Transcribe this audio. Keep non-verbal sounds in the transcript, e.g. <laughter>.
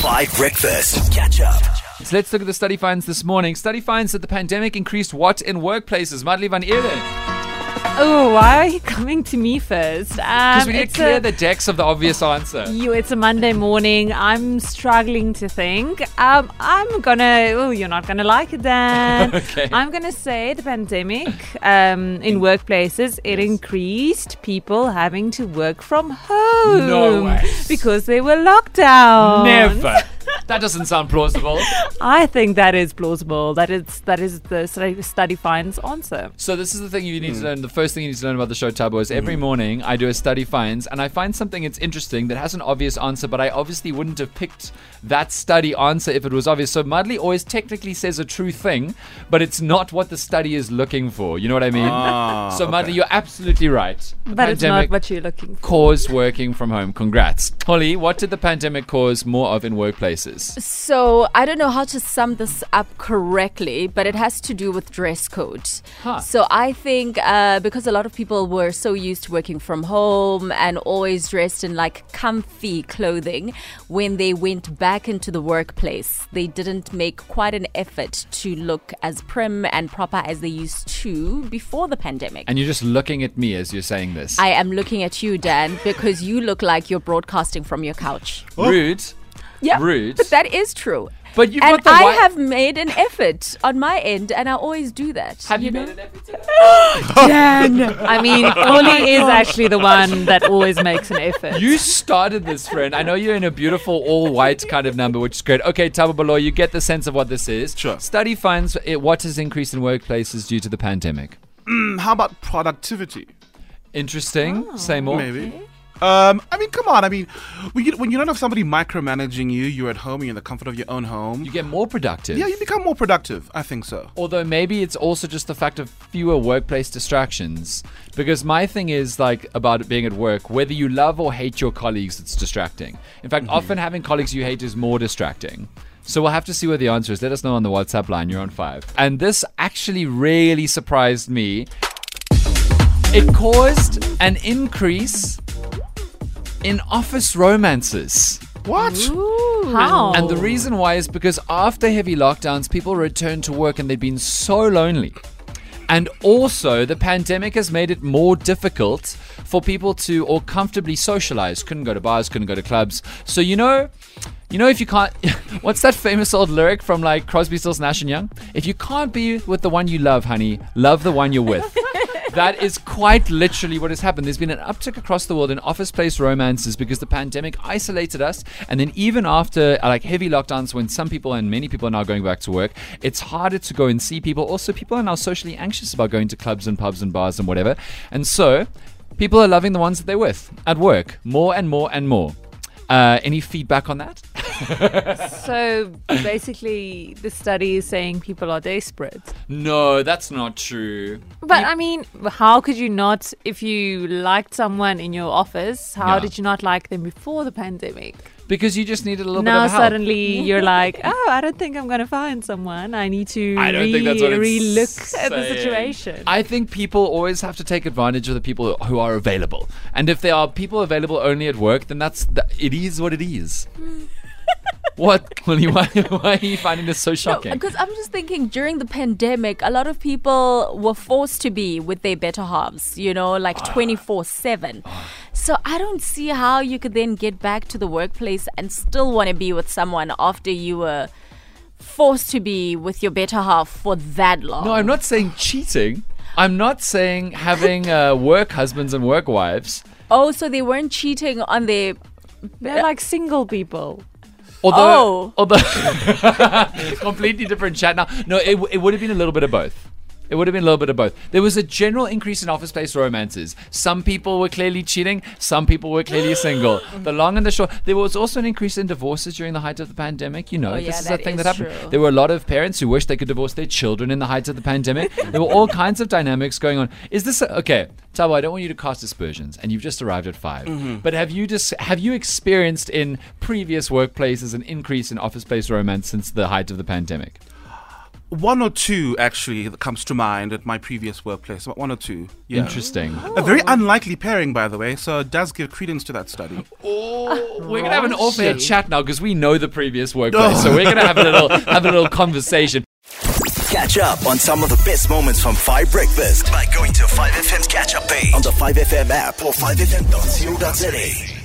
Five Breakfast. Catch up. So let's look at the study finds this morning. Study finds that the pandemic increased what in workplaces? Madly van Eeren. Oh, why are you coming to me first? Because Um, we need to clear a- the decks of the obvious answer. You, it's a Monday morning. I'm struggling to think. Um, I'm gonna. Oh, you're not gonna like it, Dan. <laughs> Okay. I'm gonna say the pandemic um, in workplaces it increased people having to work from home. No way. Because they were locked down. Never. <laughs> That doesn't sound plausible. <laughs> I think that is plausible. That is that is the study, study finds answer. So this is the thing you need to learn. The first thing you need to learn about the show Tabo is every morning I do a study finds and I find something that's interesting that has an obvious answer, but I obviously wouldn't have picked that study answer if it was obvious. So Mudley always technically says a true thing, but it's not what the study is looking for. You know what I mean? Ah, <laughs> so Mudley, you're absolutely right. The But it's not what you're looking for. Cause working from home. Congrats. Holly, what did the pandemic cause more of in workplaces? So I don't know how to sum this up correctly, but it has to do with dress code. Huh. So I think uh, because a lot of people were so used to working from home and always dressed in like comfy clothing, when they went back into the workplace, they didn't make quite an effort to look as prim and proper as they used to before the pandemic. And you're just looking at me as you're saying this. I am looking at you, Dan, because you look like you're broadcasting from your couch. Rude. Yeah, Rude. But that is true. But you've and got the I white- have made an effort on my end, and I always do that. Have you, know? made an effort today? <gasps> I mean, <laughs> Oli is actually the one that always makes an effort. You started this, friend. I know you're in a beautiful all white kind of number, which is great. Okay, Tababalo, you get the sense of what this is. Sure. Study finds it, what has increased in workplaces due to the pandemic. Mm, How about productivity? Interesting. Say more. Maybe. Um, I mean, come on. I mean, when you, when you don't have somebody micromanaging you, you're at home, you're in the comfort of your own home. You get more productive. yeah, you become more productive. I think so. Although maybe it's also just the fact of fewer workplace distractions. Because my thing is like about being at work, whether you love or hate your colleagues, it's distracting. In fact, often having colleagues you hate is more distracting. So we'll have to see what the answer is. Let us know on the WhatsApp line. You're on five. And this actually really surprised me. It caused an increase in office romances. What? How? And the reason why is because after heavy lockdowns, people returned to work and they'd been so lonely. And also, the pandemic has made it more difficult for people to or comfortably socialize. Couldn't go to bars, couldn't go to clubs. So you know, you know, if you can't, <laughs> what's that famous old lyric from like Crosby, Stills, Nash and Young? If you can't be with the one you love, honey, love the one you're with. <laughs> That is quite literally what has happened. There's been an uptick across the world in office place romances because the pandemic isolated us. And then, even after like heavy lockdowns, when some people and many people are now going back to work, it's harder to go and see people. Also, people are now socially anxious about going to clubs and pubs and bars and whatever. And so, people are loving the ones that they're with at work more and more and more. Uh, any feedback on that? <laughs> So basically, the study is saying people are desperate. No, that's not true. But I mean, how could you not, if you liked someone in your office, how Yeah. did you not like them before the pandemic? Because you just needed a little Now bit of help. suddenly you're like, <laughs> oh, I don't think I'm going to find someone. I need to I don't re- think that's what it's relook at the saying. situation. I think people always have to take advantage of the people who are available. And if there are people available only at work, then that's th- it is what it is. Hmm. What, <laughs> Willie? Why, why are you finding this so shocking? Because I'm just thinking during the pandemic, a lot of people were forced to be with their better halves, you know, like Ah. 24 7. So I don't see how you could then get back to the workplace and still want to be with someone after you were forced to be with your better half for that long. no, I'm not saying cheating. I'm not saying having uh, <laughs> work husbands and work wives. Oh, so they weren't cheating on their. They're like single people. Although, Oh. although <laughs> completely different chat now. No, it, it would have been a little bit of both. It would have been a little bit of both. There was a general increase in office place romances. Some people were clearly cheating. Some people were clearly single. <laughs> The long and the short. There was also an increase in divorces during the height of the pandemic. You know, Oh, this yeah, is a thing is that happened. true. There were a lot of parents who wished they could divorce their children in the height of the pandemic. <laughs> there were all kinds of dynamics going on. Is this a, okay? Tabo, I don't want you to cast aspersions, and you've just arrived at 5 mm-hmm. But have you just have you experienced in previous workplaces an increase in office place romance since the height of the pandemic? One or two actually that comes to mind at my previous workplace. About one or two. Yeah. Interesting. A very unlikely pairing, by the way. So it does give credence to that study. Oh, we're gonna have an off-air chat now because we know the previous workplace, oh. so we're gonna have a little <laughs> have a little conversation. Catch up on some of the best moments from 5 Breakfast by going to 5FM's catch up page on the 5FM app or 5FM.co.za.